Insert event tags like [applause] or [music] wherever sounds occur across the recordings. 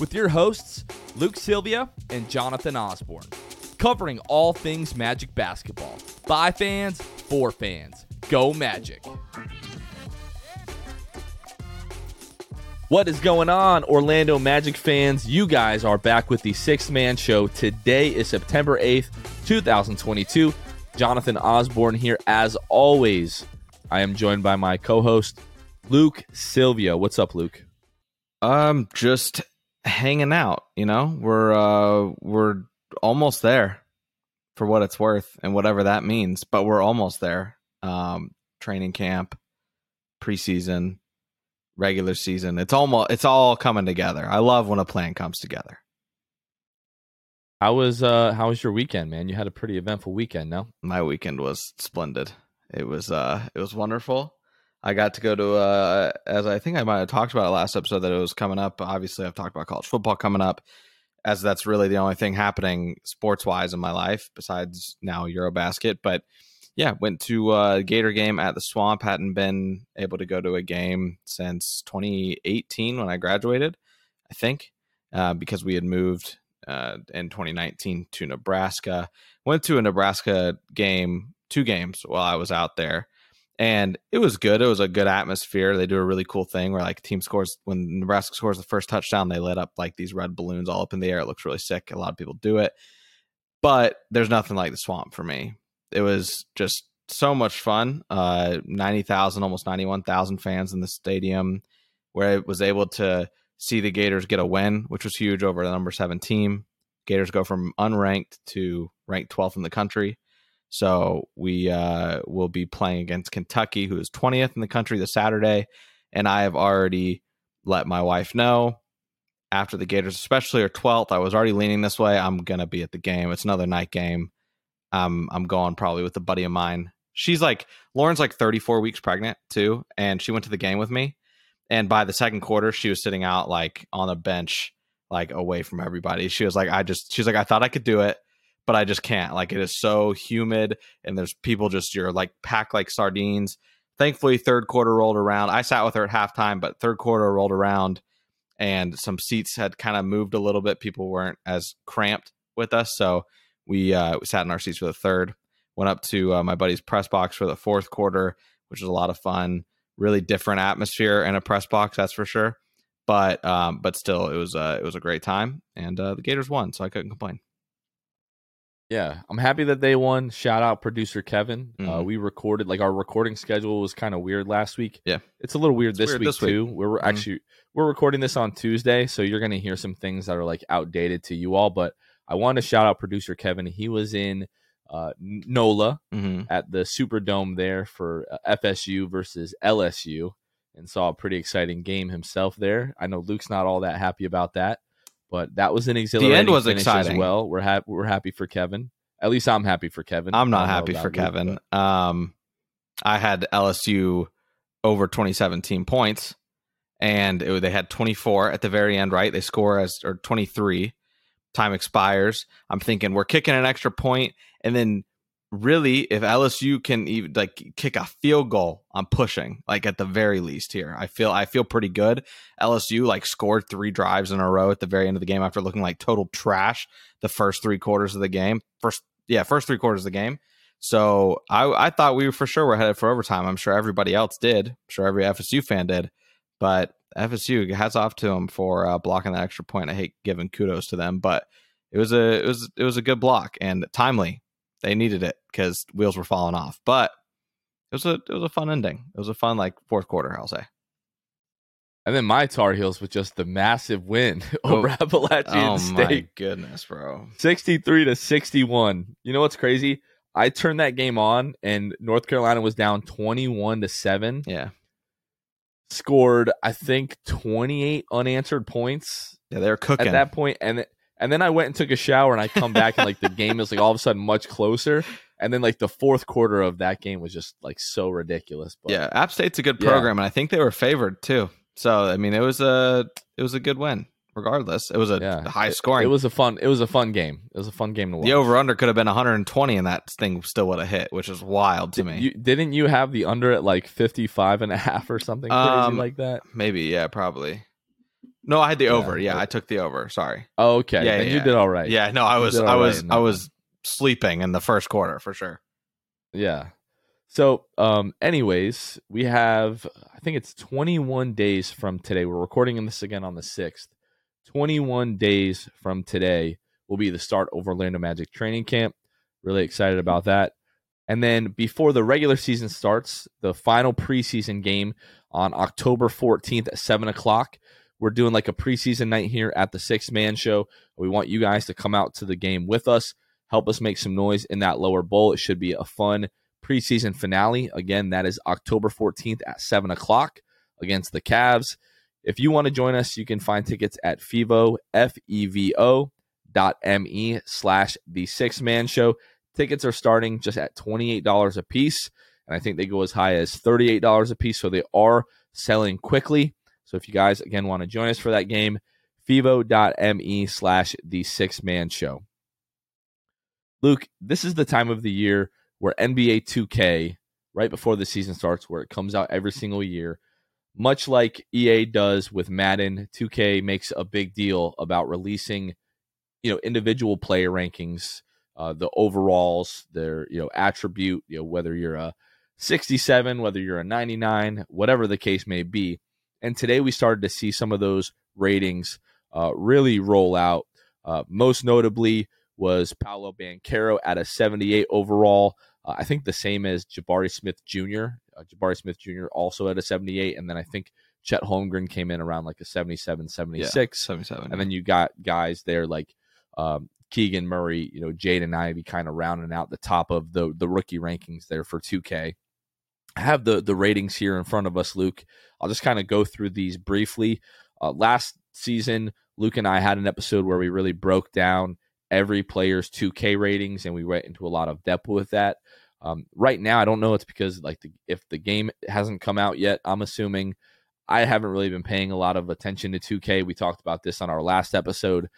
with your hosts, Luke Sylvia and Jonathan Osborne, covering all things Magic basketball. By fans, for fans. Go Magic. What is going on, Orlando Magic fans? You guys are back with the Sixth Man Show. Today is September 8th, 2022. Jonathan Osborne here, as always. I am joined by my co host, Luke Sylvia. What's up, Luke? Um, just hanging out. You know, we're uh we're almost there for what it's worth and whatever that means, but we're almost there. Um, training camp, preseason, regular season. It's almost it's all coming together. I love when a plan comes together. How was uh how was your weekend, man? You had a pretty eventful weekend, no? My weekend was splendid. It was uh it was wonderful. I got to go to uh as I think I might have talked about it last episode that it was coming up. Obviously, I've talked about college football coming up as that's really the only thing happening sports wise in my life besides now Eurobasket. But yeah, went to a Gator game at the Swamp. Hadn't been able to go to a game since 2018 when I graduated, I think, uh, because we had moved uh, in 2019 to Nebraska. Went to a Nebraska game, two games while I was out there and it was good. It was a good atmosphere. They do a really cool thing where like team scores when Nebraska scores the first touchdown, they lit up like these red balloons all up in the air. It looks really sick. A lot of people do it, but there's nothing like the swamp for me. It was just so much fun. Uh, ninety thousand, almost ninety one thousand fans in the stadium, where I was able to see the Gators get a win, which was huge over the number seven team. Gators go from unranked to ranked 12th in the country. So we uh, will be playing against Kentucky, who is 20th in the country this Saturday. And I have already let my wife know after the Gators, especially are 12th. I was already leaning this way. I'm going to be at the game. It's another night game. Um, I'm going probably with a buddy of mine. She's like, Lauren's like 34 weeks pregnant too. And she went to the game with me. And by the second quarter, she was sitting out like on a bench, like away from everybody. She was like, I just, she's like, I thought I could do it but I just can't. Like it is so humid and there's people just you're like packed like sardines. Thankfully, third quarter rolled around. I sat with her at halftime, but third quarter rolled around and some seats had kind of moved a little bit. People weren't as cramped with us, so we uh, sat in our seats for the third. Went up to uh, my buddy's press box for the fourth quarter, which was a lot of fun. Really different atmosphere in a press box, that's for sure. But um, but still, it was uh, it was a great time, and uh, the Gators won, so I couldn't complain. Yeah, I'm happy that they won. Shout out producer Kevin. Uh, Mhm. uh, we recorded like our recording schedule was kind of weird last week. Yeah. it's a little weird, this, weird week this week. too. We're Mhm. actually we're recording this on Tuesday, so you're gonna hear some things that are like outdated to you all. But I want to shout out producer Kevin. He was in uh, NOLA Mm-hmm. at the Superdome there for uh, FSU versus LSU, and saw a pretty exciting game himself there. I know Luke's not all that happy about that, but that was an exhilarating was finish as well. We're happy. We're happy for Kevin. At least I'm happy for Kevin. I'm not happy for Kevin. but- Um, I had LSU over 2017 points, and it, they had 24 at the very end. Right, they score as or 23. Time expires. I'm thinking we're kicking an extra point, and then really, if LSU can even like kick a field goal, I'm pushing like at the very least here. I feel I feel pretty good. LSU like scored three drives in a row at the very end of the game after looking like total trash the first three quarters of the game. First, yeah, first three quarters of the game. So I I thought we for sure were headed for overtime. I'm sure everybody else did. I'm sure every FSU fan did. But FSU hats off to them for uh, blocking that extra point. I hate giving kudos to them, but it was a it was it was a good block and timely. They needed it because wheels were falling off. But it was a it was a fun ending. It was a fun like fourth quarter. I'll say. And then my Tar Heels with just the massive win [laughs] over oh, Appalachian oh State. my goodness, bro! Sixty-three to sixty-one. You know what's crazy? I turned that game on, and North Carolina was down twenty-one to seven. Yeah, scored I think twenty-eight unanswered points. Yeah, they're cooking at that point, and and then I went and took a shower, and I come back, and like the game is like all of a sudden much closer. And then like the fourth quarter of that game was just like so ridiculous. But, yeah, App State's a good program, yeah. and I think they were favored too. So I mean, it was a it was a good win. Regardless, it was a yeah. high scoring. It, it, was a fun. It was a fun game. It was a fun game to watch. The over under could have been 120, and that thing still would have hit, which is wild to Did me. You, didn't you have the under at like 55 and a half or something crazy um, like that? Maybe, yeah, probably. No, I had the yeah, over. Yeah, I took the over. Sorry. Oh, okay. Yeah, yeah, you did all right. Yeah, no, I was, I was, right I was sleeping in the first quarter for sure. Yeah. So, um, anyways, we have, I think it's 21 days from today. We're recording this again on the 6th. 21 days from today will be the start of Orlando Magic training camp. Really excited about that. And then before the regular season starts, the final preseason game on October 14th at 7 o'clock we're doing like a preseason night here at the Sixth Man Show. We want you guys to come out to the game with us, help us make some noise in that lower bowl. It should be a fun preseason finale. Again, that is October 14th at 7 o'clock against the Cavs. If you want to join us, you can find tickets at FEVO, F-E-V-O dot M-E slash the six man show. Tickets are starting just at $28 a piece. And I think they go as high as $38 a piece. So they are selling quickly. So if you guys again want to join us for that game, fevo.me slash the six man show. Luke, this is the time of the year where NBA 2K, right before the season starts, where it comes out every single year, much like EA does with Madden, 2K makes a big deal about releasing, you know, individual player rankings, uh, the overalls, their you know attribute, you know whether you're a 67, whether you're a 99, whatever the case may be. And today we started to see some of those ratings uh, really roll out. Uh, most notably was Paolo Banchero at a 78 overall. Uh, I think the same as Jabari Smith Jr. Uh, Jabari Smith Jr. also at a 78. And then I think Chet Holmgren came in around like a 77, 76. Yeah, 77. And then you got guys there like um, Keegan Murray, you know, Jade Jaden Ivey kind of rounding out the top of the, the rookie rankings there for 2K. I have the the ratings here in front of us, Luke. I'll just kind of go through these briefly. Uh, last season, Luke and I had an episode where we really broke down every player's 2K ratings, and we went into a lot of depth with that. Um, right now, I don't know. It's because like the, if the game hasn't come out yet, I'm assuming I haven't really been paying a lot of attention to 2K. We talked about this on our last episode,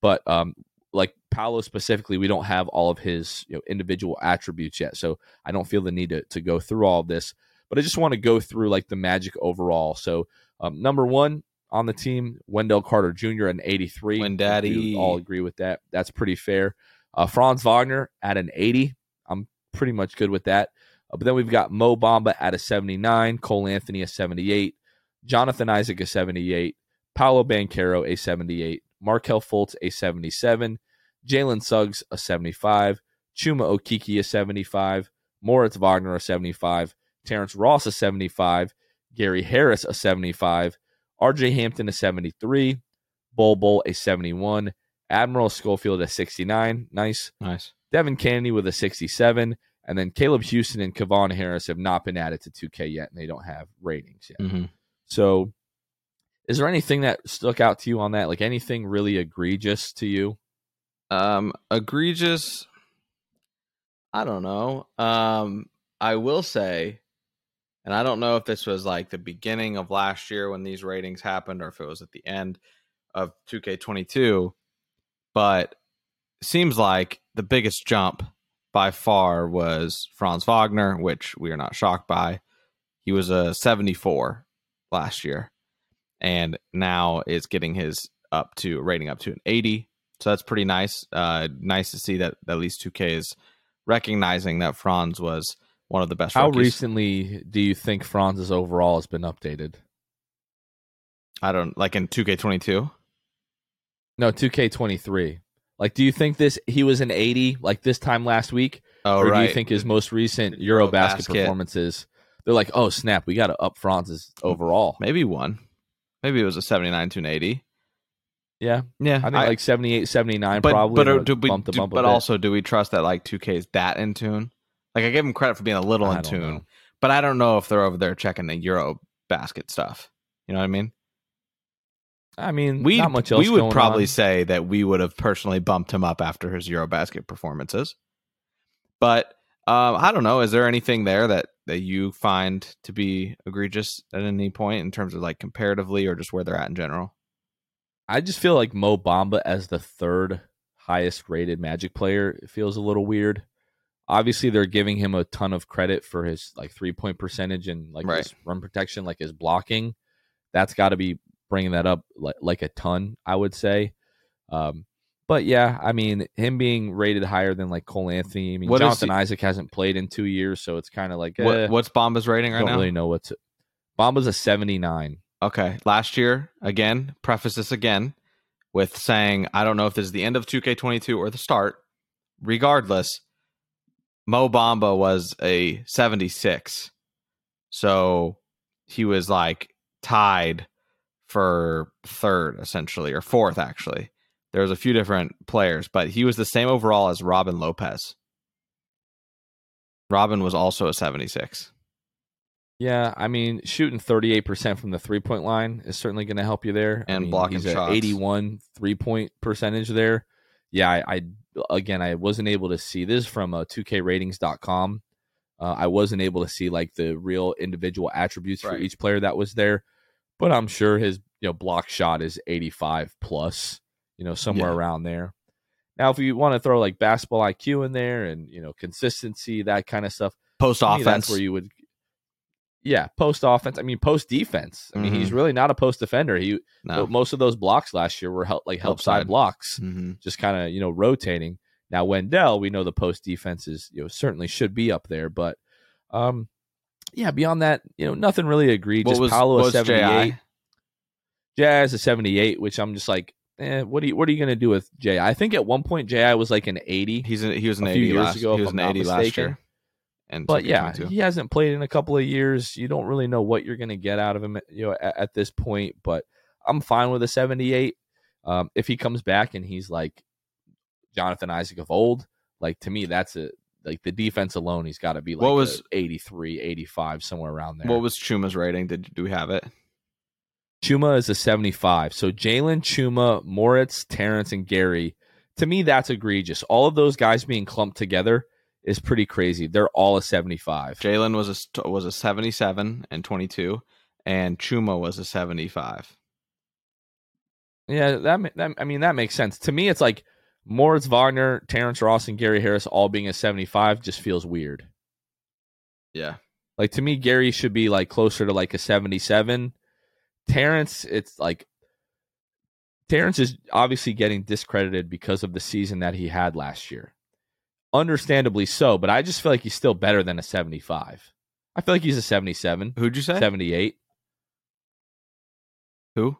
but um, like Paolo specifically, we don't have all of his you know, individual attributes yet. So I don't feel the need to, to go through all of this. But I just want to go through like the magic overall. So um, number one on the team, Wendell Carter Jr. at an 83. When Daddy. all agree with that. That's pretty fair. Uh, Franz Wagner at an 80. I'm pretty much good with that. Uh, but then we've got Mo Bamba at a 79, Cole Anthony a 78, Jonathan Isaac a 78, Paolo Banchero a 78, Markelle Fultz a 77, Jalen Suggs a 75, Chuma Okeke, a 75, Moritz Wagner a 75, Terrence Ross a 75, Gary Harris a 75, RJ Hampton a 73, Bol Bol a 71, Admiral Schofield a 69. Nice. Nice. Devin Cannady with a 67. And then Caleb Houstan and Kevon Harris have not been added to 2K yet, and they don't have ratings yet. Mm-hmm. So is there anything that stuck out to you on that? Like anything really egregious to you? Um, egregious. I don't know. Um, I will say, and I don't know if this was like the beginning of last year when these ratings happened, or if it was at the end of 2K22, but seems like the biggest jump by far was Franz Wagner, which we are not shocked by. He was a 74 last year, and now is getting his up to rating up to an 80. So that's pretty nice. Uh, nice to see that at least 2K is recognizing that Franz was one of the best. How rookies. recently do you think Franz's overall has been updated? I don't like in 2K22. No, 2K23. Like, do you think this he was an 80 like this time last week, Oh or right. do you think his most recent EuroBasket Eurobasket. performances? They're like, oh snap, we got to up Franz's overall. maybe one? Maybe it was a 79 to an 80. Yeah, Yeah, I think like 78, 79 but probably. but uh, do we, bumped a do- bump but also do we trust that like 2K is that in tune? Like I give him credit for being a little I in tune, know. but I don't know if they're over there checking the Euro basket stuff. You know what I mean? I mean, We not much else. we would probably on. say that we would have personally bumped him up after his Eurobasket performances. But um, I don't know. Is there anything there that that you find to be egregious at any point in terms of like comparatively or just where they're at in general? I just feel like Mo Bamba as the third highest rated Magic player feels a little weird. Obviously, they're giving him a ton of credit for his like three point percentage and like Right. his rim protection, like his blocking. That's got to be bringing that up like, like a ton, I would say. Um, but yeah, I mean, him being rated higher than like Cole Anthony. I mean, What Jonathan he- Isaac hasn't played in two years, so it's kind of like eh, What what's Bamba's rating right don't now? really know what's. Bamba's a seventy nine. Okay. Last year, again, preface this again with saying, I don't know if this is the end of 2K22 or the start. Regardless, Mo Bamba was a 76. So he was like tied for third, essentially, or fourth, actually. There was a few different players, but he was the same overall as Robin Lopez. Robin was also a 76. Yeah, I mean, shooting 38% from the three point line is certainly going to help you there. I And mean, blocking he's shots. 81 three point percentage there. Yeah, I, I again, I wasn't able to see this from uh, 2kratings.com. Uh, I wasn't able to see like the real individual attributes for each player that was there, but I'm sure his you know block shot is 85 plus, you know, somewhere Yeah. around there. Now, if you want to throw like basketball IQ in there and you know consistency, that kind of stuff, post offense, that's where you would. Yeah, post offense. I mean, post defense. I mean, he's really not a post defender. He no. most of those blocks last year were help, like help Help side side. blocks, Mhm. just kind of you know rotating. Now Wendell, we know the post defenses you know certainly should be up there, but um, yeah, beyond that, you know, nothing really egregious. What was, Paolo what a was seventy eight, Jazz a seventy eight, which I'm just like, eh, what are you what are you gonna do with Ji? I think at one point Ji was like an eighty. He's an, he was an a few 80 years last, ago, he was an 80 last year. And But yeah, he hasn't played in a couple of years. You don't really know what you're going to get out of him, you know, at, at this point. But I'm fine with a 78. Um, if he comes back and he's like Jonathan Isaac of old, like to me, that's a like the defense alone. He's got to be like What was- 83, 85, somewhere around there. What was Chuma's rating? Did do we have it? Chuma is a 75. So Jalen, Chuma, Moritz, Terrence, and Gary. To me, that's egregious. All of those guys being clumped together is pretty crazy. They're all a 75. Jalen was a was a 77 and 22 and Chuma was a 75. Yeah, that, that I mean that makes sense. To me, it's like Moritz Wagner, Terrence Ross, and Gary Harris all being a 75 just feels weird. Yeah. Like to me, Gary should be like closer to like a 77. Terrence, it's like Terrence is obviously getting discredited because of the season that he had last year. Understandably so, but I just feel like he's still better than a 75. I feel like he's a 77, Who'd you say? 78. Who?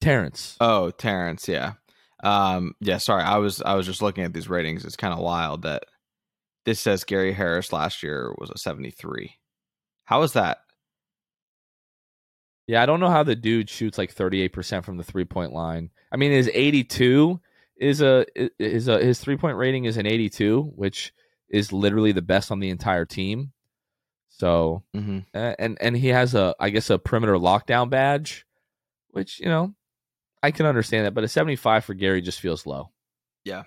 Terrence. Oh, Terrence, yeah. Um yeah, sorry. I was I was just looking at these ratings. It's kind of wild that this says Gary Harris last year was a 73. How is that? Yeah, I don't know how the dude shoots like 38% from the three point line. I mean, his 82 is a is a his three point rating is an 82, which is literally the best on the entire team. So, Mhm. uh, and and he has a I guess a perimeter lockdown badge, which you know I can understand that, but a 75 for Gary just feels low. Yeah.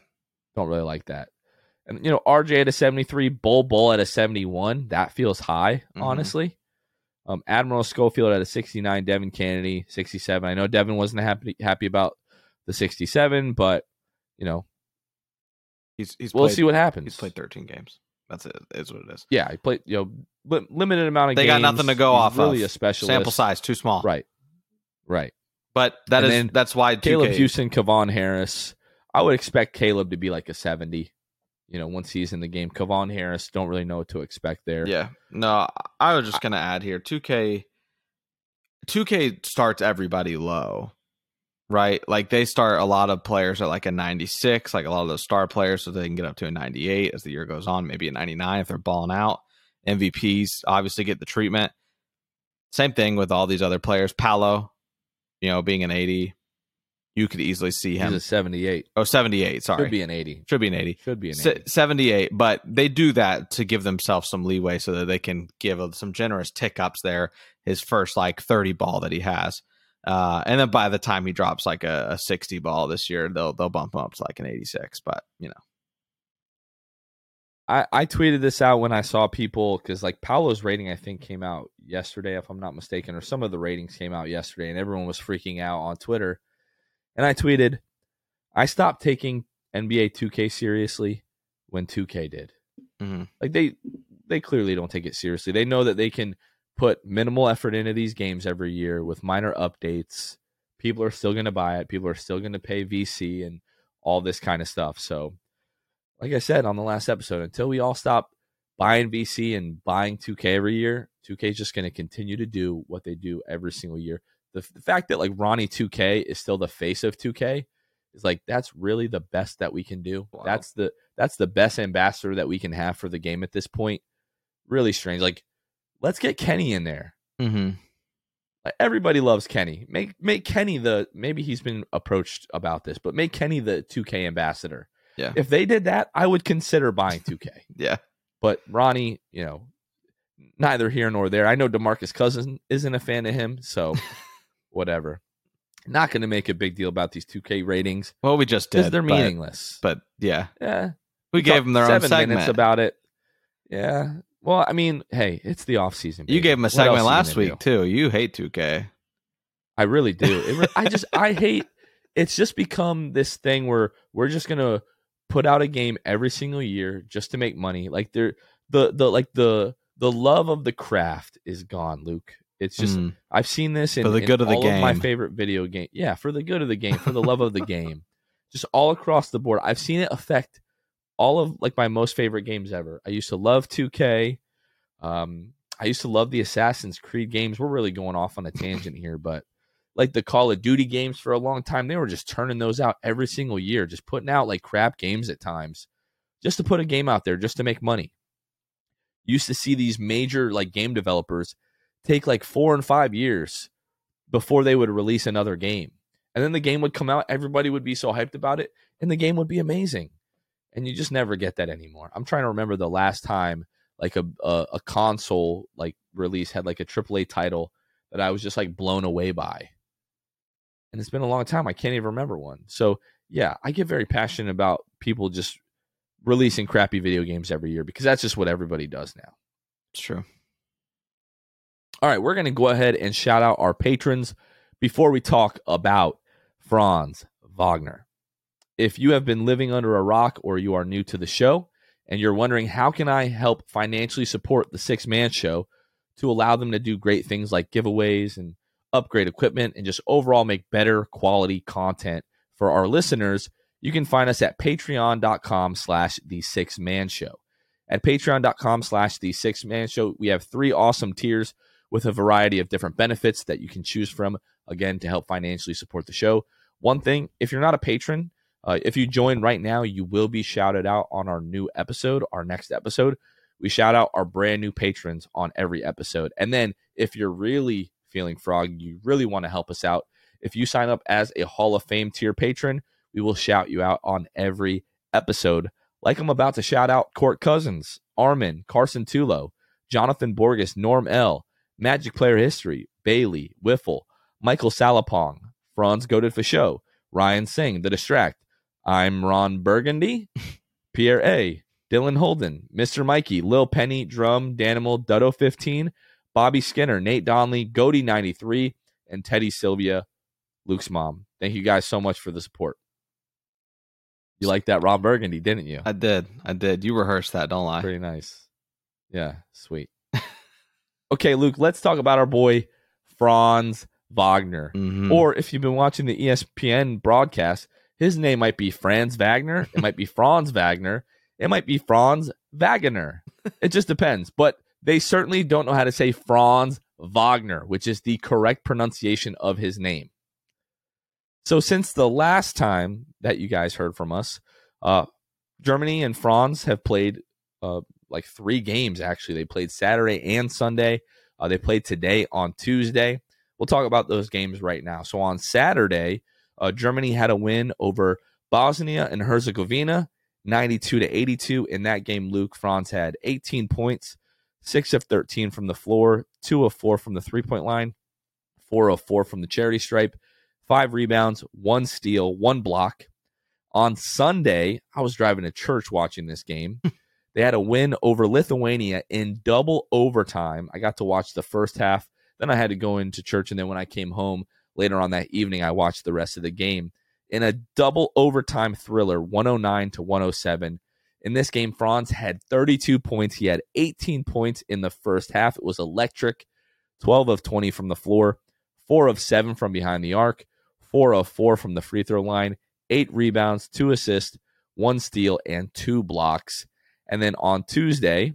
Don't really like that. And you know, RJ at a 73, Bol Bol at a 71, that feels high, Mhm. honestly. Um, Admiral Schofield at a 69, Devin Cannady 67. I know Devin wasn't happy happy about the 67, but you know, He's he's we'll played, see what happens. He's played 13 games. That's it. Is what it is. Yeah, he played. You know, li- limited amount of. They got nothing to go off Really, of. a specialist. Sample size too small. Right. Right. But that And is that's why 2K, Caleb Houstan, Kevon Harris. I would expect Caleb to be like a 70. You know, once he's in the game, Kevon Harris, don't really know what to expect there. Yeah. No, I was just gonna add here. 2K 2K starts everybody low. Right? Like they start a lot of players at like a 96, like a lot of those star players, so they can get up to a 98 as the year goes on, maybe a 99 if they're balling out. MVPs obviously get the treatment. Same thing with all these other players. Paolo, you know, being an 80, you could easily see He's him. a 78. oh, 78, sorry. Should be an 80. Should be an 80. Should be an Se- 80. 78 but they do that to give themselves some leeway so that they can give some generous tick ups there his first like 30 ball that he has uh, and then by the time he drops like a, a 60 ball this year they'll they'll bump him up to like an 86 but you know. I, I tweeted this out when I saw people because like Paolo's rating I think came out yesterday if I'm not mistaken or some of the ratings came out yesterday and everyone was freaking out on Twitter. And I tweeted I stopped taking NBA 2K seriously when 2K did. Mhm. like they they clearly don't take it seriously. They know that they can put minimal effort into these games every year with minor updates people are still going to buy it people are still going to pay VC and all this kind of stuff so like I said on the last episode, until we all stop buying VC and buying 2K every year, 2K is just going to continue to do what they do every single year. The, the fact that like Ronnie 2K is still the face of 2K is like that's really the best that we can do. Wow. That's the that's the best ambassador that we can have for the game at this point. Really strange. Like let's get Kenny in there. mm-hmm. Like everybody loves Kenny. Make make Kenny the maybe he's been approached about this, but make Kenny the 2K ambassador. Yeah. If they did that, I would consider buying 2K. [laughs] yeah but Ronnie, you know, neither here nor there. I know Demarcus Cousins isn't a fan of him, so [laughs] whatever. Not going to make a big deal about these 2K ratings well we just because did they're but, meaningless. but yeah yeah, we gave them their own segment minutes about it. Yeah. Well, I mean, hey, it's the off season. you gave him a What segment last week do? too you hate 2k I really do. It re- I just I [laughs] hate. It's just become this thing where we're just gonna put out a game every single year just to make money. Like there, the the like the the love of the craft is gone, Luke. It's just Mm. I've seen this in, For the good of the all of my favorite video game. Yeah, for the good of the game, for the love of the [laughs] game, just all across the board. I've seen it affect all of like my most favorite games ever. I used to love 2K. Um, I used to love the Assassin's Creed games. We're really going off on a tangent here, but like the Call of Duty games for a long time, they were just turning those out every single year, just putting out like crap games at times, just to put a game out there, just to make money. Used to see these major like game developers take like four and five years before they would release another game. And then the game would come out, everybody would be so hyped about it, and the game would be amazing. And you just never get that anymore. I'm trying to remember the last time like a a, a console like release had like a AAA title that I was just like blown away by. And it's been a long time. I can't even remember one. So yeah, I get very passionate about people just releasing crappy video games every year because that's just what everybody does now. it's true All right, we're going to go ahead and shout out our patrons before we talk about Franz Wagner. If you have been living under a rock or you are new to the show and you're wondering how can I help financially support the Sixth Man Show to allow them to do great things like giveaways and upgrade equipment and just overall make better quality content for our listeners, you can find us at patreon.com slash the six man show. At patreon.com slash the six man show, we have three awesome tiers with a variety of different benefits that you can choose from, again, to help financially support the show. One thing, if you're not a patron, uh, if you join right now, you will be shouted out on our new episode, our next episode. We shout out our brand new patrons on every episode. And then if you're really feeling frog, you really want to help us out, if you sign up as a Hall of Fame tier patron, we will shout you out on every episode. Like I'm about to shout out Court Cousins, Armin, Carson Tulo, Jonathan Borges, Norm L, Magic Player History, Bailey, Wiffle, Michael Salapong, Franz Goaded for Show, Ryan Singh, The Distract. I'm Ron Burgundy, Pierre A, Dylan Holden, Mr. Mikey, Lil Penny, Drum, Danimal, Duddo 15, Bobby Skinner, Nate Donley, Goody 93, and Teddy Sylvia, Luke's mom. Thank you guys so much for the support. You like that Ron Burgundy, didn't you? I did. I did. You rehearsed that, don't lie. Pretty nice. Yeah, sweet. [laughs] okay, Luke, let's talk about our boy Franz Wagner. Mhm. Or if you've been watching the ESPN broadcast, his name might be Franz Wagner. It might be Franz Wagner. It might be Franz Wagner. It just depends. But they certainly don't know how to say Franz Wagner, which is the correct pronunciation of his name. So since the last time that you guys heard from us, uh, Germany and Franz have played uh, like three games. Actually, they played Saturday and Sunday. Uh, they played today on Tuesday. We'll talk about those games right now. So on Saturday, uh, Germany had a win over Bosnia and Herzegovina, 92 to 82. In that game, Luke Franz had 18 points, six of 13 from the floor, two of four from the three point line, four of four from the charity stripe, five rebounds, one steal, one block. On Sunday, I was driving to church watching this game. [laughs] they had a win over Lithuania in double overtime. I got to watch the first half. Then I had to go into church. And then when I came home later on that evening, I watched the rest of the game in a double overtime thriller, 109 to 107. In this game, Franz had 32 points. He had 18 points in the first half. It was electric. 12 of 20 from the floor, 4 of 7 from behind the arc, 4 of 4 from the free throw line, 8 rebounds, 2 assists, 1 steal, and 2 blocks. And then on Tuesday,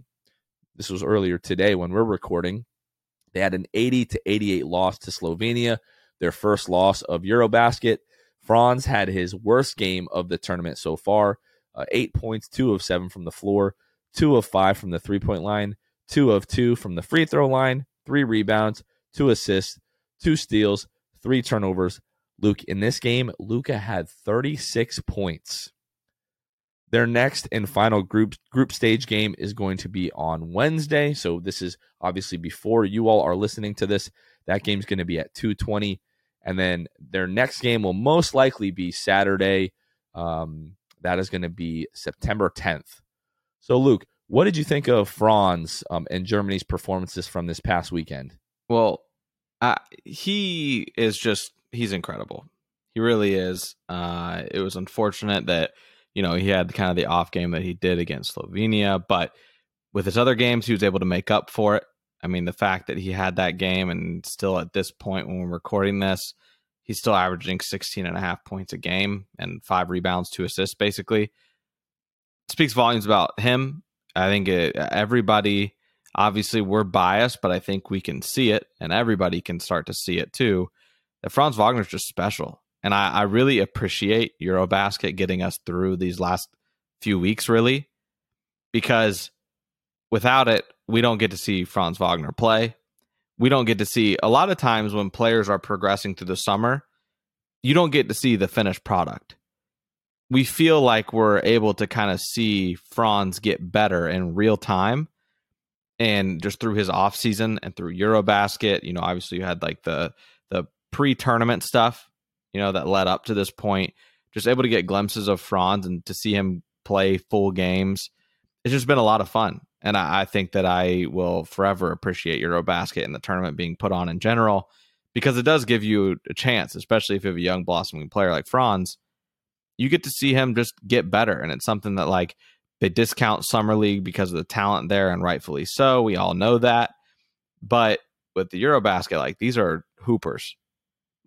this was earlier today when we're recording, they had an 80 to 88 loss to Slovenia, their first loss of Eurobasket. Franz had his worst game of the tournament so far uh, eight points, two of seven from the floor, two of five from the three point line, two of two from the free throw line, three rebounds, two assists, two steals, three turnovers. Luke, in this game, Luka had 36 points. Their next and final group group stage game is going to be on Wednesday. So this is obviously before you all are listening to this. That game's going to be at 220. And then their next game will most likely be Saturday. Um, that is going to be September 10th. So, Luke, what did you think of Franz um, and Germany's performances from this past weekend? Well, uh, he is just he's incredible. He really is. Uh, it was unfortunate that you know he had kind of the off game that he did against Slovenia, but with his other games, he was able to make up for it. I mean, the fact that he had that game and still at this point when we're recording this, he's still averaging 16 and a half points a game and five rebounds, two assists, basically speaks volumes about him. I think it, uh, everybody, obviously, we're biased, but I think we can see it, and everybody can start to see it too. That Franz Wagner's just special, and I, I really appreciate Eurobasket getting us through these last few weeks, really, because without it, we don't get to see Franz Wagner play. We don't get to see a lot of times when players are progressing through the summer, you don't get to see the finished product we feel like we're able to kind of see Franz get better in real time and just through his off season and through Eurobasket, you know, obviously you had like the the pre-tournament stuff, you know, that led up to this point, just able to get glimpses of Franz and to see him play full games. It's just been a lot of fun. And I, I think that I will forever appreciate Eurobasket and the tournament being put on in general because it does give you a chance, especially if you have a young blossoming player like Franz you get to see him just get better. And it's something that like they discount summer league because of the talent there, and rightfully so. We all know that. But with the Eurobasket, like these are hoopers.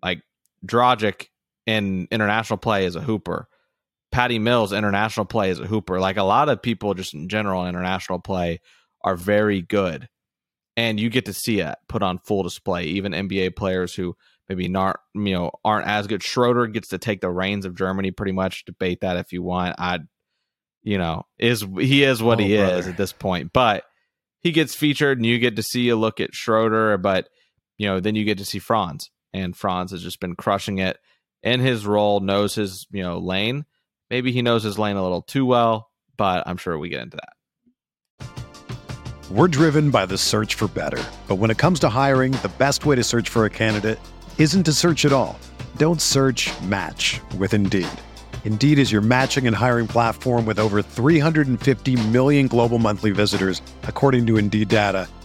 Like Dragic in international play is a hooper. Patty Mills international play is a hooper. Like a lot of people just in general international play are very good. And you get to see it put on full display. Even NBA players who maybe not you know aren't as good. Schroeder gets to take the reins of Germany pretty much. Debate that if you want. I, you know, is he is what Oh, he brother. is at this point, but he gets featured, and you get to see a look at Schroeder. But you know, then you get to see Franz, and Franz has just been crushing it in his role. Knows his you know lane. Maybe he knows his lane a little too well, but I'm sure we get into that. We're driven by the search for better. But when it comes to hiring, the best way to search for a candidate isn't to search at all. Don't search match with Indeed. Indeed is your matching and hiring platform with over 350 million global monthly visitors, according to Indeed data,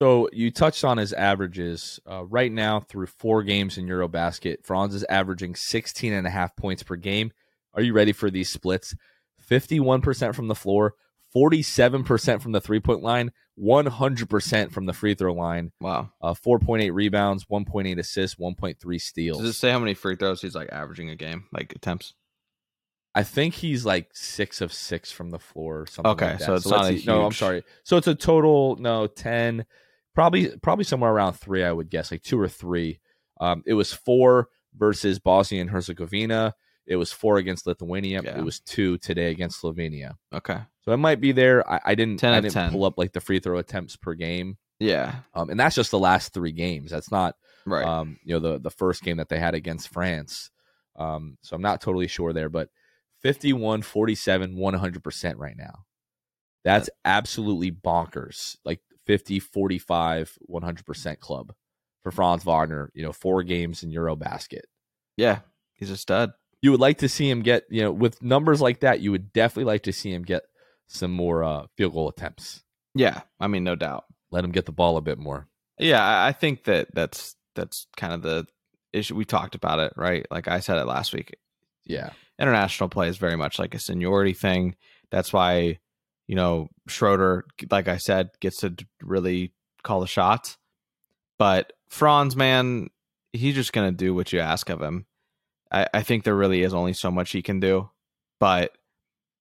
So you touched on his averages. Uh, right now, through four games in Eurobasket, Franz is averaging 16 and a half points per game. Are you ready for these splits? 51% from the floor, 47% from the three point line, 100% from the free throw line. Wow. Uh, 4.8 rebounds, 1.8 assists, 1.3 steals. Does it say how many free throws he's like averaging a game, like attempts? I think he's like six of six from the floor or something. Okay, like that. so it's let's not a see. no. I'm sorry. So it's a total no ten, probably probably somewhere around three. I would guess like two or three. Um, it was four versus Bosnia and Herzegovina. It was four against Lithuania. Yeah. It was two today against Slovenia. Okay. So it might be there. I, I didn't. 10 I didn't 10. pull up like the free throw attempts per game. Yeah. Um, and that's just the last three games. That's not Right. um, you know, the the first game that they had against France. Um, so I'm not totally sure there, but 51, 47, 100% right now. That's absolutely bonkers. Like 50, 45, 100% club for Franz Wagner, you know, four games in Eurobasket. yeah. He's a stud. You would like to see him get, you know, with numbers like that, you would definitely like to see him get some more uh, field goal attempts. Yeah. I mean, no doubt. Let him get the ball a bit more. Yeah, I I think that that's that's kind of the issue. We talked about it, right? Like I said it last week. Yeah. International play is very much like a seniority thing. That's why, you know, Schroeder, like I said, gets to really call the shots. But Franz, man, he's just gonna do what you ask of him. I, I think there really is only so much he can do, but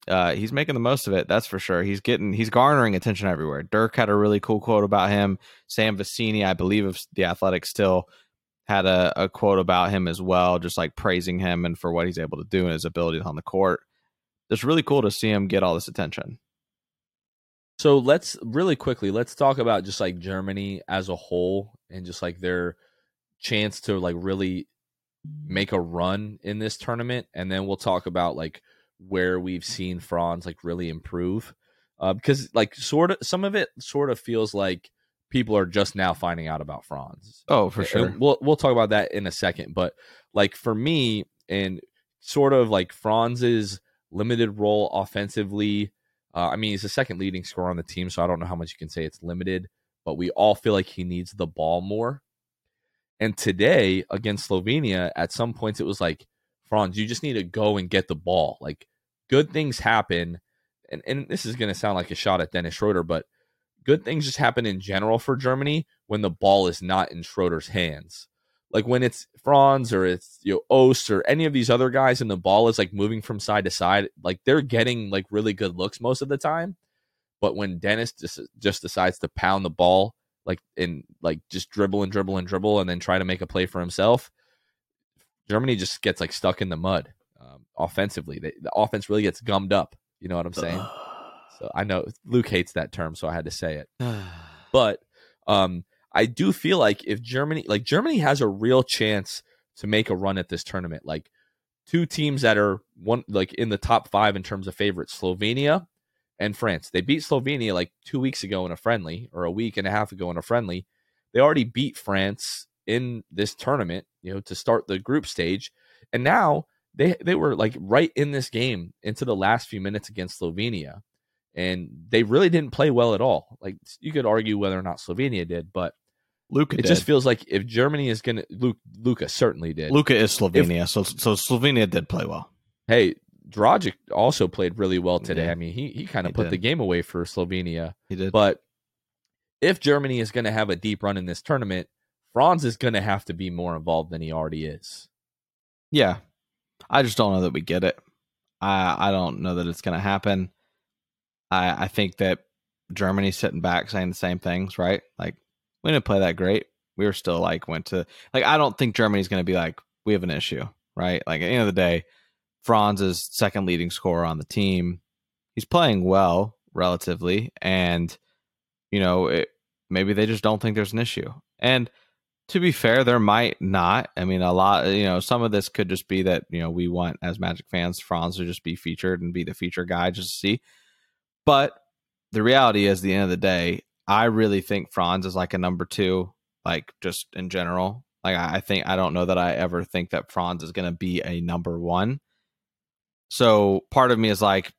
uh, he's making the most of it. That's for sure. He's getting he's garnering attention everywhere. Dirk had a really cool quote about him. Sam Vecenie, I believe of the Athletic, still had a, a quote about him as well, just like praising him and for what he's able to do and his abilities on the court. It's really cool to see him get all this attention. So let's really quickly let's talk about just like Germany as a whole and just like their chance to like really make a run in this tournament, and then we'll talk about like where we've seen Franz like really improve, uh, because like sort of some of it sort of feels like people are just now finding out about Franz. Oh, for And sure. we'll we'll talk about that in a second. But like for me, and sort of like Franz's limited role offensively. Uh, I mean, he's the second leading scorer on the team, so I don't know how much you can say it's limited. But we all feel like he needs the ball more. And today against Slovenia, at some points it was like, Franz, you just need to go and get the ball. Like good things happen, and and this is going to sound like a shot at Dennis Schroeder, but good things just happen in general for Germany when the ball is not in Schroeder's hands. Like when it's Franz or it's you know Obst or any of these other guys and the ball is like moving from side to side, like they're getting like really good looks most of the time. But when Dennis just just decides to pound the ball like and like just dribble and dribble and dribble and then try to make a play for himself, Germany just gets like stuck in the mud um, offensively. They, the offense really gets gummed up. You know what I'm saying? So I know Luke hates that term, so I had to say it. [sighs] But um, I do feel like if Germany, like Germany, has a real chance to make a run at this tournament. Like two teams that are one, like in the top five in terms of favorites, Slovenia and France. They beat Slovenia like two weeks ago in a friendly, or a week and a half ago in a friendly. They already beat France in this tournament, you know, to start the group stage, and now they they were like right in this game into the last few minutes against Slovenia and they really didn't play well at all. Like you could argue whether or not Slovenia did, but Luka it did. just feels like if Germany is going to Luka certainly did. Luka is Slovenia, so so Slovenia did play well. Hey, Dragic also played really well today. Yeah. I mean, he he kind of put did. the game away for Slovenia. He did. But if Germany is going to have a deep run in this tournament, Franz is going to have to be more involved than he already is. Yeah. I just don't know that we get it. I I don't know that it's gonna happen. I I think that Germany's sitting back saying the same things, right? Like we didn't play that great. We were still like went to like I don't think Germany's gonna be like, we have an issue, right? Like at the end of the day, Franz is second leading scorer on the team. He's playing well relatively, and you know, it, maybe they just don't think there's an issue. And to be fair, there might not. I mean, a lot, you know, some of this could just be that, you know, we want as Magic fans, Franz to just be featured and be the feature guy just to see. But the reality is, the end of the day, I really think Franz is like a number two, like just in general. Like, I think, I don't know that I ever think that Franz is going to be a number one. So part of me is like,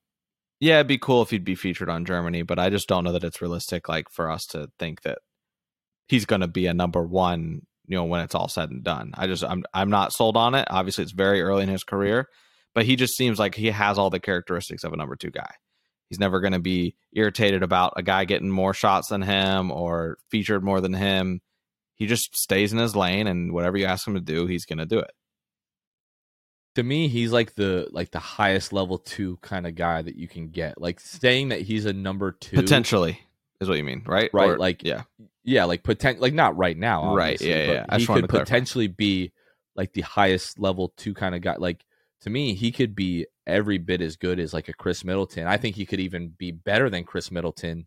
yeah, it'd be cool if he'd be featured on Germany, but I just don't know that it's realistic, like, for us to think that he's going to be a number one you know when it's all said and done i just i'm i'm not sold on it obviously it's very early in his career but he just seems like he has all the characteristics of a number two guy he's never going to be irritated about a guy getting more shots than him or featured more than him he just stays in his lane and whatever you ask him to do he's going to do it To me, he's like the like the highest level two kind of guy that you can get. Like saying that he's a number two potentially is what you mean right Right, Or- like- yeah yeah, like potent like not right now, Right, yeah, yeah. I He could potentially be like the highest level two kind of guy. Like to me, he could be every bit as good as like a Khris Middleton. I think he could even be better than Khris Middleton.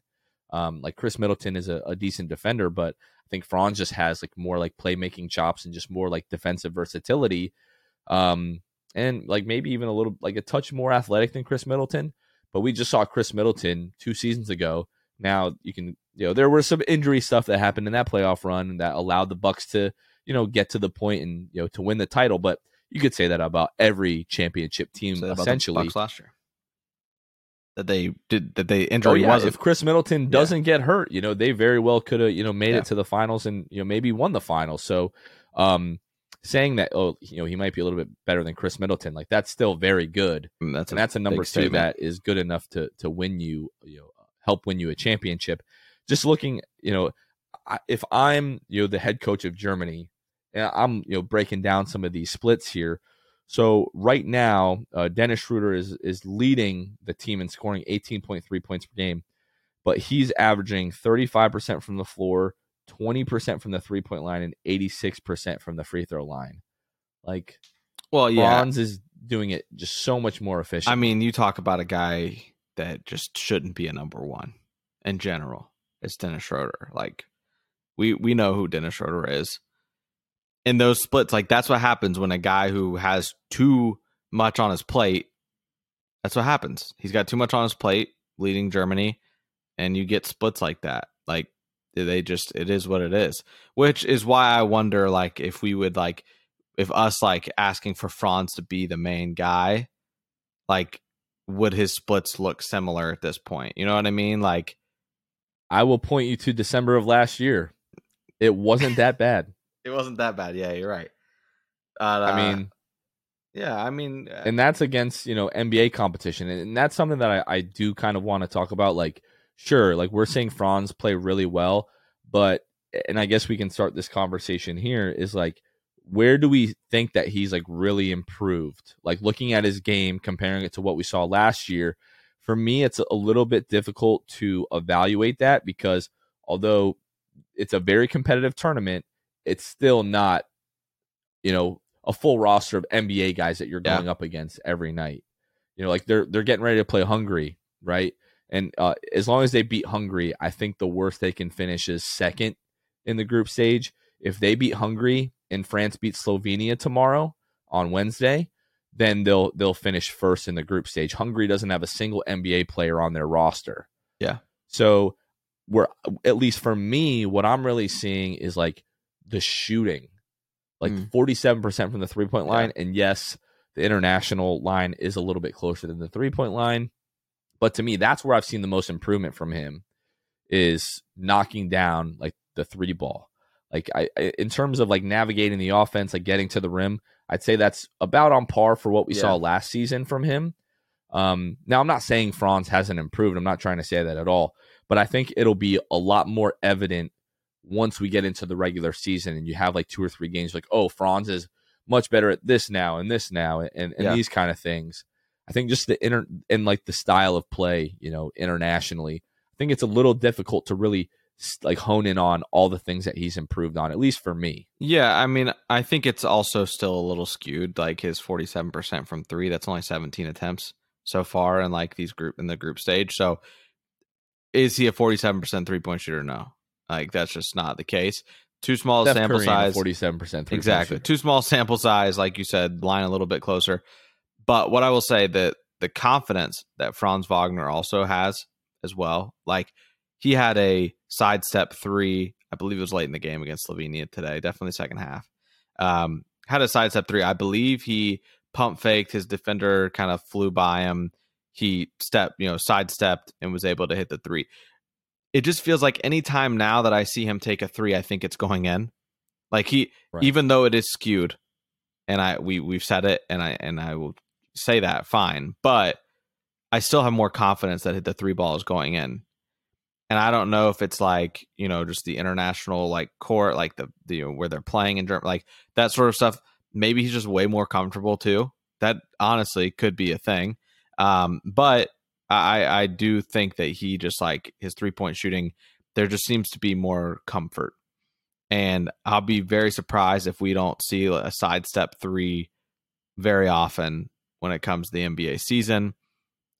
Um, like Khris Middleton is a, a decent defender, but I think Franz just has like more like playmaking chops and just more like defensive versatility. Um, and like maybe even a little like a touch more athletic than Khris Middleton. But we just saw Chris Middleton two seasons ago. Now you can you know there were some injury stuff that happened in that playoff run that allowed the Bucks to you know get to the point and you know to win the title. But you could say that about every championship team Say that about the essentially. Bucks last year that they did that they Oh yeah, wasn't if Khris Middleton doesn't get hurt, you know they very well could have you know made Yeah. it to the finals and you know maybe won the finals. So, um, saying that oh you know he might be a little bit better than Khris Middleton, like that's still very good, I mean, that's and that's a number two statement. that is good enough to to win you you know help win you a championship. Just looking, you know, I- if I'm you know the head coach of Germany, and I'm you know breaking down some of these splits here. So right now, uh, Dennis Schroeder is is leading the team in scoring 18.3 points per game, but he's averaging 35% from the floor, 20% from the three point line, and 86% from the free throw line. Like well yeah Franz is doing it just so much more efficient. I mean, you talk about a guy that just shouldn't be a number one in general. It's Dennis Schroeder. Like we we know who Dennis Schroeder is. In those splits, like that's what happens when a guy who has too much on his plate. That's what happens. He's got too much on his plate, leading Germany, and you get splits like that. Like they just it is what it is. Which is why I wonder, like, if we would like if us like asking for Franz to be the main guy, like would his splits look similar at this point? You know what I mean? Like I will point you to December of last year. It wasn't that bad. It wasn't that bad. Yeah, you're right. Uh, I mean, yeah, I mean, uh, and that's against you know NBA competition, and that's something that I, I do kind of want to talk about. Like, sure, like we're seeing Franz play really well, but and I guess we can start this conversation here. Is like, where do we think that he's like really improved? Like looking at his game, comparing it to what we saw last year. For me, it's a little bit difficult to evaluate that because although it's a very competitive tournament, it's still not, you know, a full roster of NBA guys that you're Yeah. going up against every night. You know, like they're they're getting ready to play Hungary, right? And uh, as long as they beat Hungary, I think the worst they can finish is second in the group stage. If they beat Hungary and France beats Slovenia tomorrow on Wednesday, then they'll they'll finish first in the group stage. Hungary doesn't have a single NBA player on their roster. Yeah. So we're at least for me, what I'm really seeing is like the shooting. Like Mm. 47% from the three point Yeah. line. And yes, the international line is a little bit closer than the three point line. But to me, that's where I've seen the most improvement from him is knocking down like the three ball. Like I, I in terms of like navigating the offense, like getting to the rim, I'd say that's about on par for what we Yeah. saw last season from him. Um, now I'm not saying Franz hasn't improved. I'm not trying to say that at all, but I think it'll be a lot more evident once we get into the regular season and you have like two or three games like, oh, Franz is much better at this now and this now and, and Yeah. these kind of things. I think just the inter and like the style of play, you know, internationally, I think it's a little difficult to really like hone in on all the things that he's improved on, at least for me. Yeah, I mean, I think it's also still a little skewed. Like his forty-seven percent from three, that's only seventeen attempts so far in like these group in the group stage. So, is he a forty-seven percent three-point shooter? No, like that's just not the case. Too small Steph sample Curry, size. forty-seven percent, exactly. Too small sample size, like you said, line a little bit closer. But what I will say that the confidence that Franz Wagner also has as well, like he had a sidestep three, I believe it was late in the game against Slovenia today, definitely second half. Um, had a sidestep three. I believe he pump faked his defender, kind of flew by him. He stepped, you know, sidestepped and was able to hit the three. It just feels like anytime now that I see him take a three, I think it's going in. Like he, Right. even though it is skewed, and I we we've said it, and I and I will say that fine, but I still have more confidence that hit the three ball is going in. And I don't know if it's like you know just the international like court, like the the you know, where they're playing in Germany, like that sort of stuff. Maybe he's just way more comfortable too. That honestly could be a thing. Um, but I I do think that he just like his three point shooting, there just seems to be more comfort. And I'll be very surprised if we don't see a sidestep three very often when it comes to the NBA season.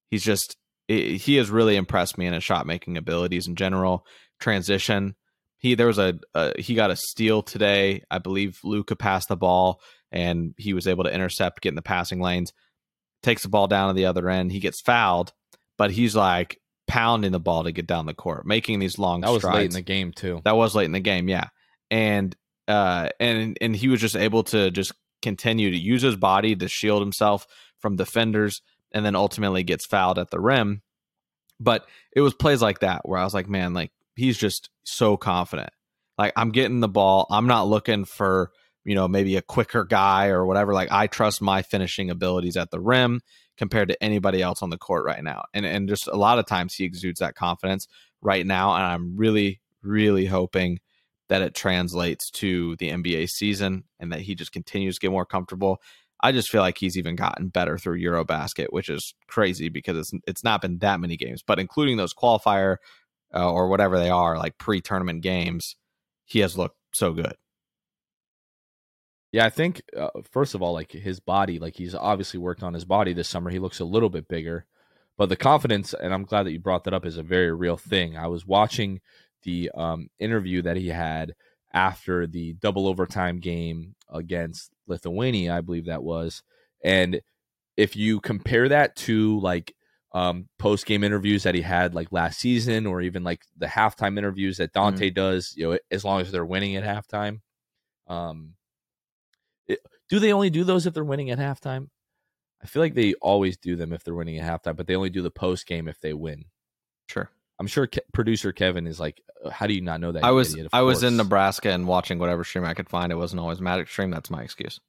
He's just he has really impressed me in his shot making abilities in general. Transition. He there was a, a he got a steal today. I believe Luka passed the ball and he was able to intercept, get in the passing lanes. Takes the ball down to the other end. He gets fouled, but he's like pounding the ball to get down the court, making these long That was strides. late in the game too. That was late in the game, yeah. And uh and and he was just able to just continue to use his body to shield himself from defenders and then ultimately gets fouled at the rim. But it was plays like that where I was like, man, like he's just so confident. Like I'm getting the ball. I'm not looking for, you know, maybe a quicker guy or whatever. Like I trust my finishing abilities at the rim compared to anybody else on the court right now. And and just a lot of times he exudes that confidence right now and I'm really really hoping that it translates to the NBA season and that he just continues to get more comfortable. I just feel like he's even gotten better through Eurobasket, which is crazy because it's it's not been that many games, but including those qualifier uh, or whatever they are, like pre-tournament games, he has looked so good. Yeah, I think uh, first of all, like his body, like he's obviously worked on his body this summer. He looks a little bit bigger, but the confidence, and I'm glad that you brought that up, is a very real thing. I was watching the um, interview that he had after the double overtime game against Lithuania, I believe that was, and if you compare that to like um, post game interviews that he had like last season, or even like the halftime interviews that Dante does, you know, as long as they're winning at halftime. Um, do they only do those if they're winning at halftime? I feel like they always do them if they're winning at halftime, but they only do the post game if they win. Sure. I'm sure Ke- producer Kevin is like, "Uh, "How do you not know that?" I was idiot?" Of I was in. Nebraska and watching whatever stream I could find. It wasn't always Magic stream. That's my excuse.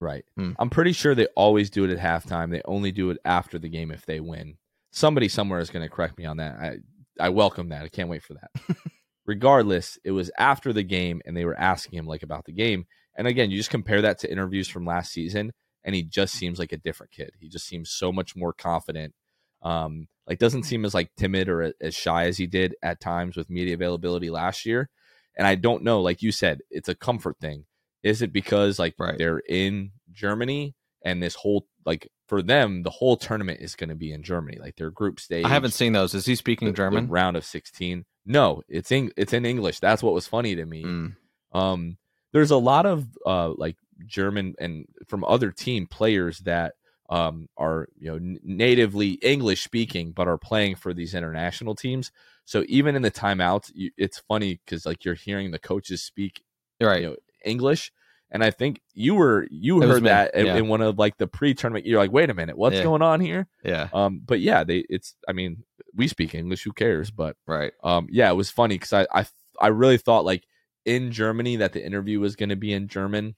right. Hmm. I'm pretty sure they always do it at halftime. They only do it after the game if they win. Somebody somewhere is going to correct me on that. I I welcome that. I can't wait for that. [laughs] Regardless, it was after the game, and they were asking him like about the game. And again, you just compare that to interviews from last season, and he just seems like a different kid. He just seems so much more confident. Um, like doesn't seem as like timid or as shy as he did at times with media availability last year. And I don't know, like you said, it's a comfort thing. Is it because like Right. they're in Germany and this whole like for them the whole tournament is going to be in Germany, like their group stage. I haven't seen those. Is he speaking the- the German? round of sixteen. No, it's in it's in English. That's what was funny to me. Mm. Um, there's a lot of uh like German and from other team players that um are you know n- natively English speaking but are playing for these international teams. So even in the timeouts, you, it's funny because like you're hearing the coaches speak right. you know English. And I think you were you It heard that in, yeah. in one of like the pre-tournament. You're like, wait a minute, what's Yeah. going on here? yeah. Um, but yeah, they it's. I mean, we speak English. Who cares? But Right. um, yeah, it was funny because I, I I really thought like in Germany that the interview was going to be in German,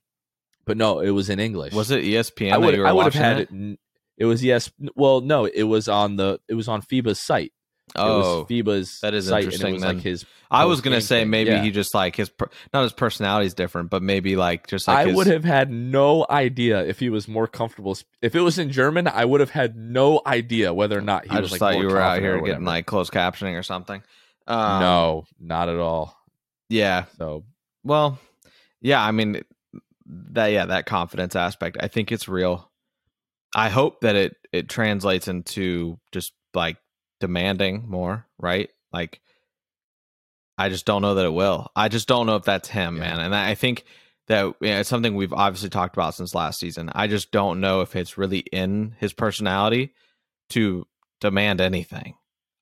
but no, it was in English. Was it ESPN? I would that you were I would have had it. it. It was yes. Well, no, it was on the it was on FIBA's site. it Oh, was FIBA's that is site, and it interesting was like his. I was gonna say thing. maybe Yeah. he just like his not his personality is different, but maybe like just like I his, would have had no idea if he was more comfortable. If it was in German, I would have had no idea whether or not he I was just like thought you were out here getting like closed captioning or something. Um, no, not at all. Yeah, So Well, yeah, I mean that yeah, that confidence aspect. I think it's real. I hope that it it translates into just like demanding more, right? Like I just don't know that it will. I just don't know if that's him, Yeah. man. And I think that yeah, it's something we've obviously talked about since last season. I just don't know if it's really in his personality to demand anything.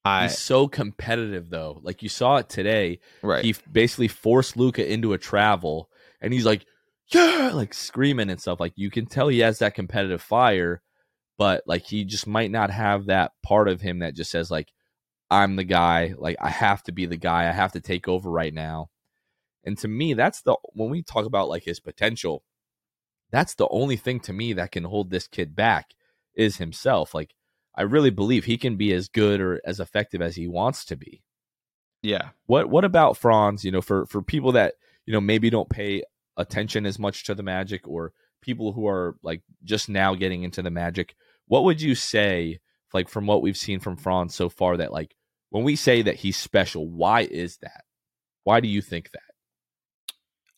I he's so competitive, though. Like you saw it today. right. He basically forced Luka into a travel, and he's like, "Yeah!" like screaming and stuff. Like you can tell he has that competitive fire, but like he just might not have that part of him that just says like, "I'm the guy." Like I have to be the guy. I have to take over right now. And to me, that's the when we talk about like his potential, that's the only thing to me that can hold this kid back is himself. Like I really believe he can be as good or as effective as he wants to be. yeah. What what about Franz? You know, for for people that you know maybe don't pay attention as much to the Magic, or people who are like just now getting into the Magic, what would you say? Like from what we've seen from Franz so far, that like when we say that he's special, why is that? Why do you think that?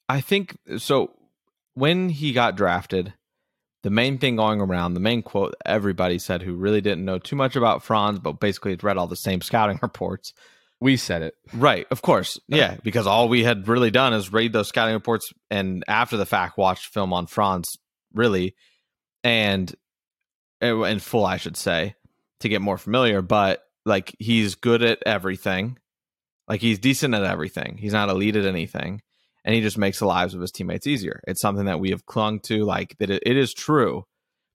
I think so. When he got drafted, the main thing going around, the main quote everybody said who really didn't know too much about Franz, but basically had read all the same scouting [laughs] reports. We said it. Right, of course. Yeah, because all we had really done is read those scouting reports and after the fact watched film on Franz, really, and in full, I should say, to get more familiar. But like, he's good at everything. Like, he's decent at everything. He's not elite at anything, and he just makes the lives of his teammates easier. It's something that we have clung to. Like that, it, it is true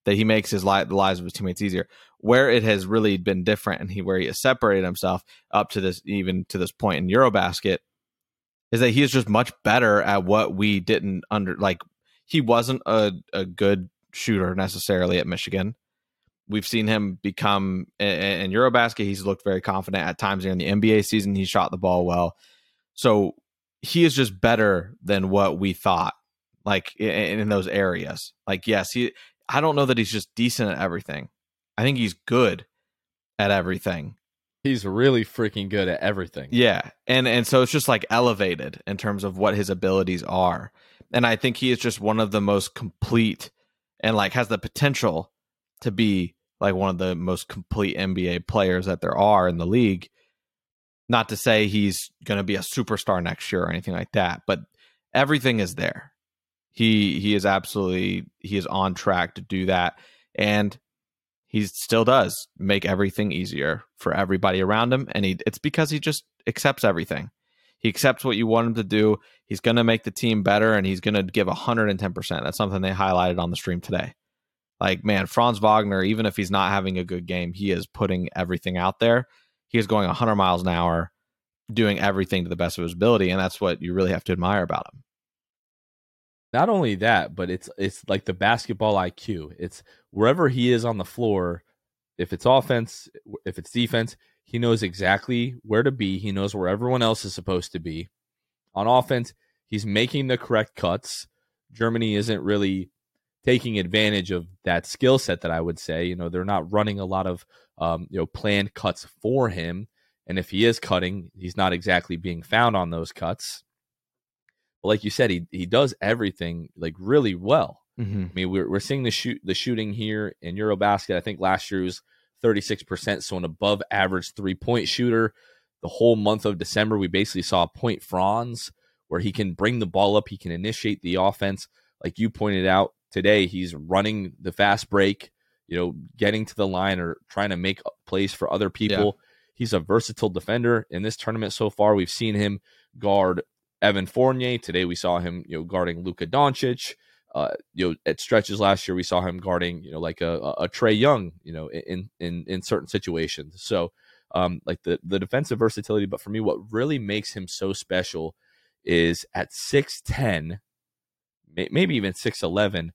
that he makes his li- the lives of his teammates easier. Where it has really been different, and he where he has separated himself up to this even to this point in Eurobasket is that he is just much better at what we didn't under like he wasn't a, a good shooter necessarily at Michigan. We've seen him become in, in Eurobasket. He's looked very confident at times during the NBA season. He shot the ball well, so he is just better than what we thought. Like in, in those areas, like yes, he. I don't know that he's just decent at everything. I think he's good at everything. He's really freaking good at everything. Yeah. And and so it's just like elevated in terms of what his abilities are. And I think he is just one of the most complete and like has the potential to be like one of the most complete NBA players that there are in the league. Not to say he's going to be a superstar next year or anything like that, but everything is there. He he is absolutely he is on track to do that and he still does make everything easier for everybody around him and he it's because he just accepts everything. He accepts what you want him to do he's going to make the team better and he's going to give 110% that's something they highlighted on the stream today. Like man franz wagner even if he's not having a good game he is putting everything out there he is going 100 miles an hour doing everything to the best of his ability and that's what you really have to admire about him not only that, but it's it's like the basketball IQ. It's wherever he is on the floor, if it's offense, if it's defense, he knows exactly where to be. He knows where everyone else is supposed to be. On offense, he's making the correct cuts. Germany isn't really taking advantage of that skill set that I would say. You know, they're not running a lot of um, you know planned cuts for him. And if he is cutting, he's not exactly being found on those cuts. But like you said, he he does everything like really well. mm-hmm. I mean, we're we're seeing the shoot the shooting here in EuroBasket. I think last year was 36%, so an above average three point shooter. The whole month of December, we basically saw a Point Franz, where he can bring the ball up, he can initiate the offense. Like you pointed out today, he's running the fast break, you know, getting to the line or trying to make plays for other people. He's a versatile defender. In this tournament so far, we've seen him guard Evan Fournier. Today we saw him, you know, guarding Luka Doncic. Uh, you know, at stretches last year we saw him guarding, you know, like a, a, a Trae Young, you know, in in in certain situations. So, um, like the the defensive versatility. But for me, what really makes him so special is at 6'10, maybe even 6'11,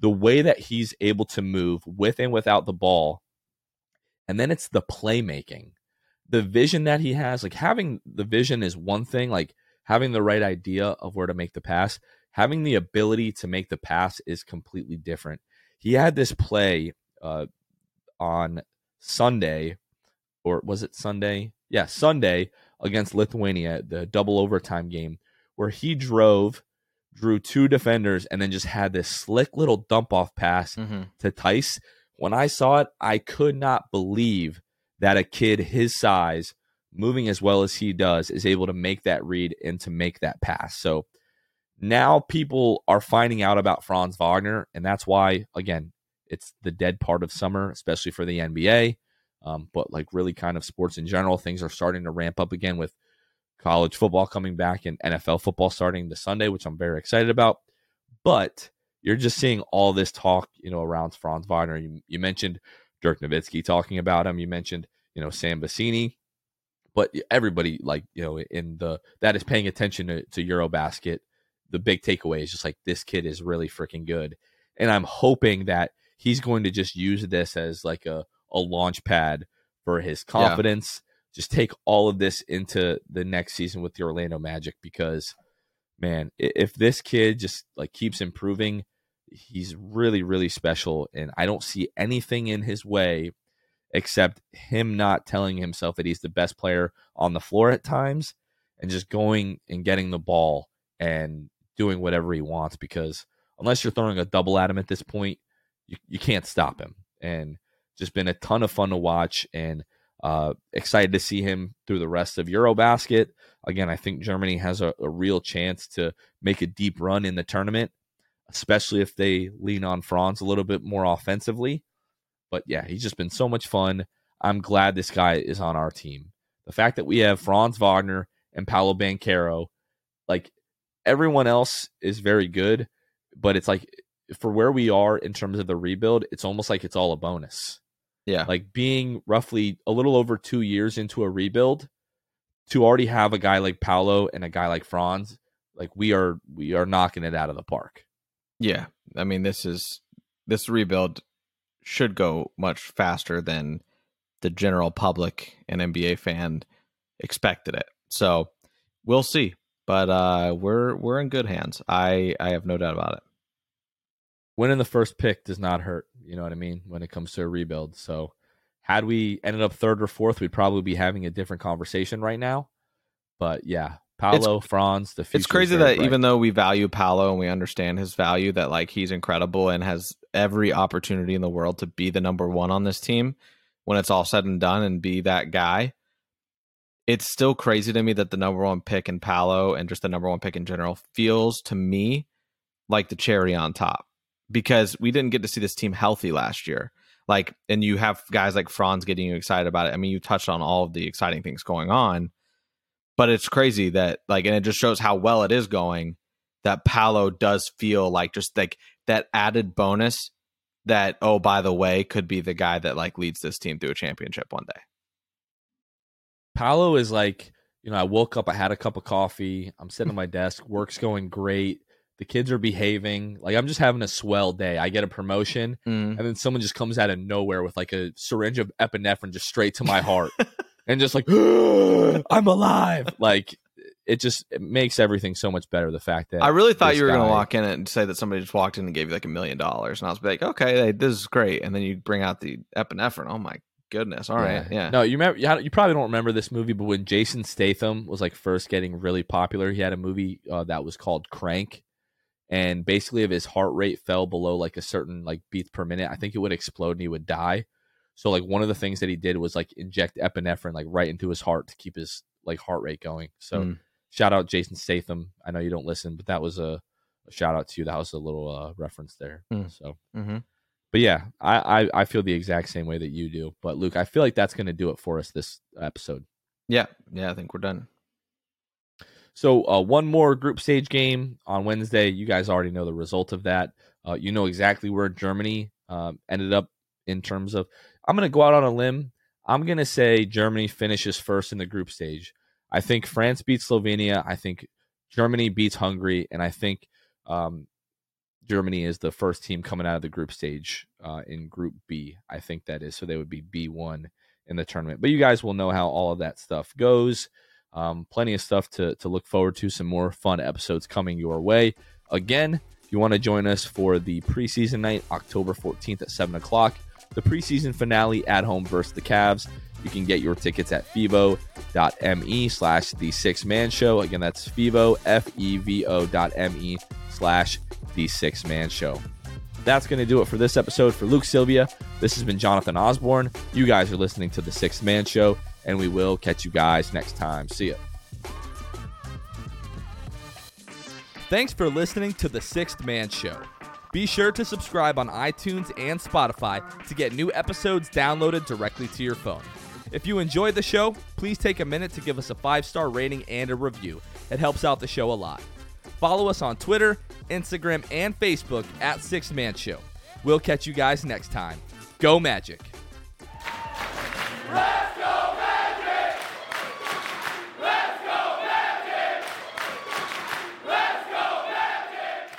the way that he's able to move with and without the ball. And then it's the playmaking, the vision that he has. Like having the vision is one thing, like having the right idea of where to make the pass, having the ability to make the pass is completely different. He had this play uh, on Sunday, or was it Sunday? Yeah, Sunday against Lithuania, the double overtime game, where he drove, drew two defenders, and then just had this slick little dump off pass mm-hmm. to Theis. When I saw it, I could not believe that a kid his size, moving as well as he does, is able to make that read and to make that pass. So now people are finding out about Franz Wagner, and that's why, again, it's the dead part of summer, especially for the NBA. Um, but like really kind of sports in general, things are starting to ramp up again with college football coming back and NFL football starting this Sunday, which I'm very excited about. But you're just seeing all this talk, you know, around Franz Wagner. You, you mentioned Dirk Nowitzki talking about him. You mentioned, you know, Sam Vecenie. But everybody, like, you know, in the that is paying attention to, to Eurobasket, the big takeaway is just like this kid is really freaking good. And I'm hoping that he's going to just use this as like a, a launch pad for his confidence. Yeah. Just take all of this into the next season with the Orlando Magic because man, if this kid just like keeps improving, he's really, really special. And I don't see anything in his way except him not telling himself that he's the best player on the floor at times and just going and getting the ball and doing whatever he wants because unless you're throwing a double at him at this point, you, you can't stop him. And just been a ton of fun to watch and uh, excited to see him through the rest of Eurobasket. Again, I think Germany has a, a real chance to make a deep run in the tournament, especially if they lean on Franz a little bit more offensively. But yeah, he's just been so much fun. I'm glad this guy is on our team. The fact that we have Franz Wagner and Paolo Banchero, like everyone else is very good, but it's like for where we are in terms of the rebuild, it's almost like it's all a bonus. Yeah. Like being roughly a little over two years into a rebuild to already have a guy like Paolo and a guy like Franz, like we are we are knocking it out of the park. Yeah. I mean, this is this rebuild should go much faster than the general public and NBA fan expected it. So we'll see. But uh we're we're in good hands. I I have no doubt about it winning the first pick does not hurt. You know what I mean when it comes to a rebuild. So had we ended up third or fourth, we'd probably be having a different conversation right now. But yeah, Paolo, it's, Franz, the It's crazy that bright. even though we value Paolo and we understand his value, that like he's incredible and has every opportunity in the world to be the number one on this team when it's all said and done and be that guy. It's still crazy to me that the number one pick in Paolo and just the number one pick in general feels to me like the cherry on top because we didn't get to see this team healthy last year. Like, and you have guys like Franz getting you excited about it. I mean, you touched on all of the exciting things going on, but it's crazy that, like, and it just shows how well it is going that Paolo does feel like just like that added bonus that, oh, by the way, could be the guy that like leads this team to a championship one day. Paolo is like, you know, I woke up, I had a cup of coffee, I'm sitting at my desk, work's going great the kids are behaving. Like I'm just having a swell day. I get a promotion, mm. and then someone just comes out of nowhere with like a syringe of epinephrine just straight to my heart, [laughs] and just like [gasps] I'm alive. Like it just it makes everything so much better. The fact that I really thought you were going to walk in and say that somebody just walked in and gave you like a million dollars, and I was like, okay, this is great. And then you bring out the epinephrine. Oh my goodness! All right, yeah. yeah. No, you remember? You probably don't remember this movie, but when Jason Statham was like first getting really popular, he had a movie uh, that was called Crank and basically if his heart rate fell below like a certain like beats per minute i think it would explode and he would die. So like one of the things that he did was like inject epinephrine like right into his heart to keep his like heart rate going. So mm. shout out jason statham. I know you don't listen but that was a, a shout out to you. That was a little uh, reference there. Mm. so mm-hmm. but yeah I, I i feel the exact same way that you do. But luke i feel like that's going to do it for us this episode. Yeah. Yeah i think we're done so uh, one more group stage game on Wednesday. You guys already know the result of that. Uh, you know exactly where Germany um, ended up in terms of. I'm going to go out on a limb. I'm going to say Germany finishes first in the group stage. I think France beats Slovenia. I think Germany beats Hungary, and I think um, Germany is the first team coming out of the group stage uh, in Group B. I think that is so they would be B one in the tournament. But you guys will know how all of that stuff goes. Um, plenty of stuff to to look forward to. Some more fun episodes coming your way. Again, if you want to join us for the preseason night, October 14th at 7 o'clock, the preseason finale at home versus the Cavs. You can get your tickets at fevo.me slash the Sixth Man Show. Again, that's fevo, F E V O dot me slash the Sixth Man Show. That's going to do it for this episode. For Luke Sylvia, this has been Jonathan Osborne. You guys are listening to the Sixth Man Show, and we will catch you guys next time. See ya. Thanks for listening to the Sixth Man Show. Be sure to subscribe on iTunes and Spotify to get new episodes downloaded directly to your phone. If you enjoyed the show, please take a minute to give us a five star rating and a review. It helps out the show a lot. Follow us on Twitter, Instagram, and Facebook at Sixth Man Show. We'll catch you guys next time. Go Magic! Let's go Magic! Let's go Magic! Let's go Magic!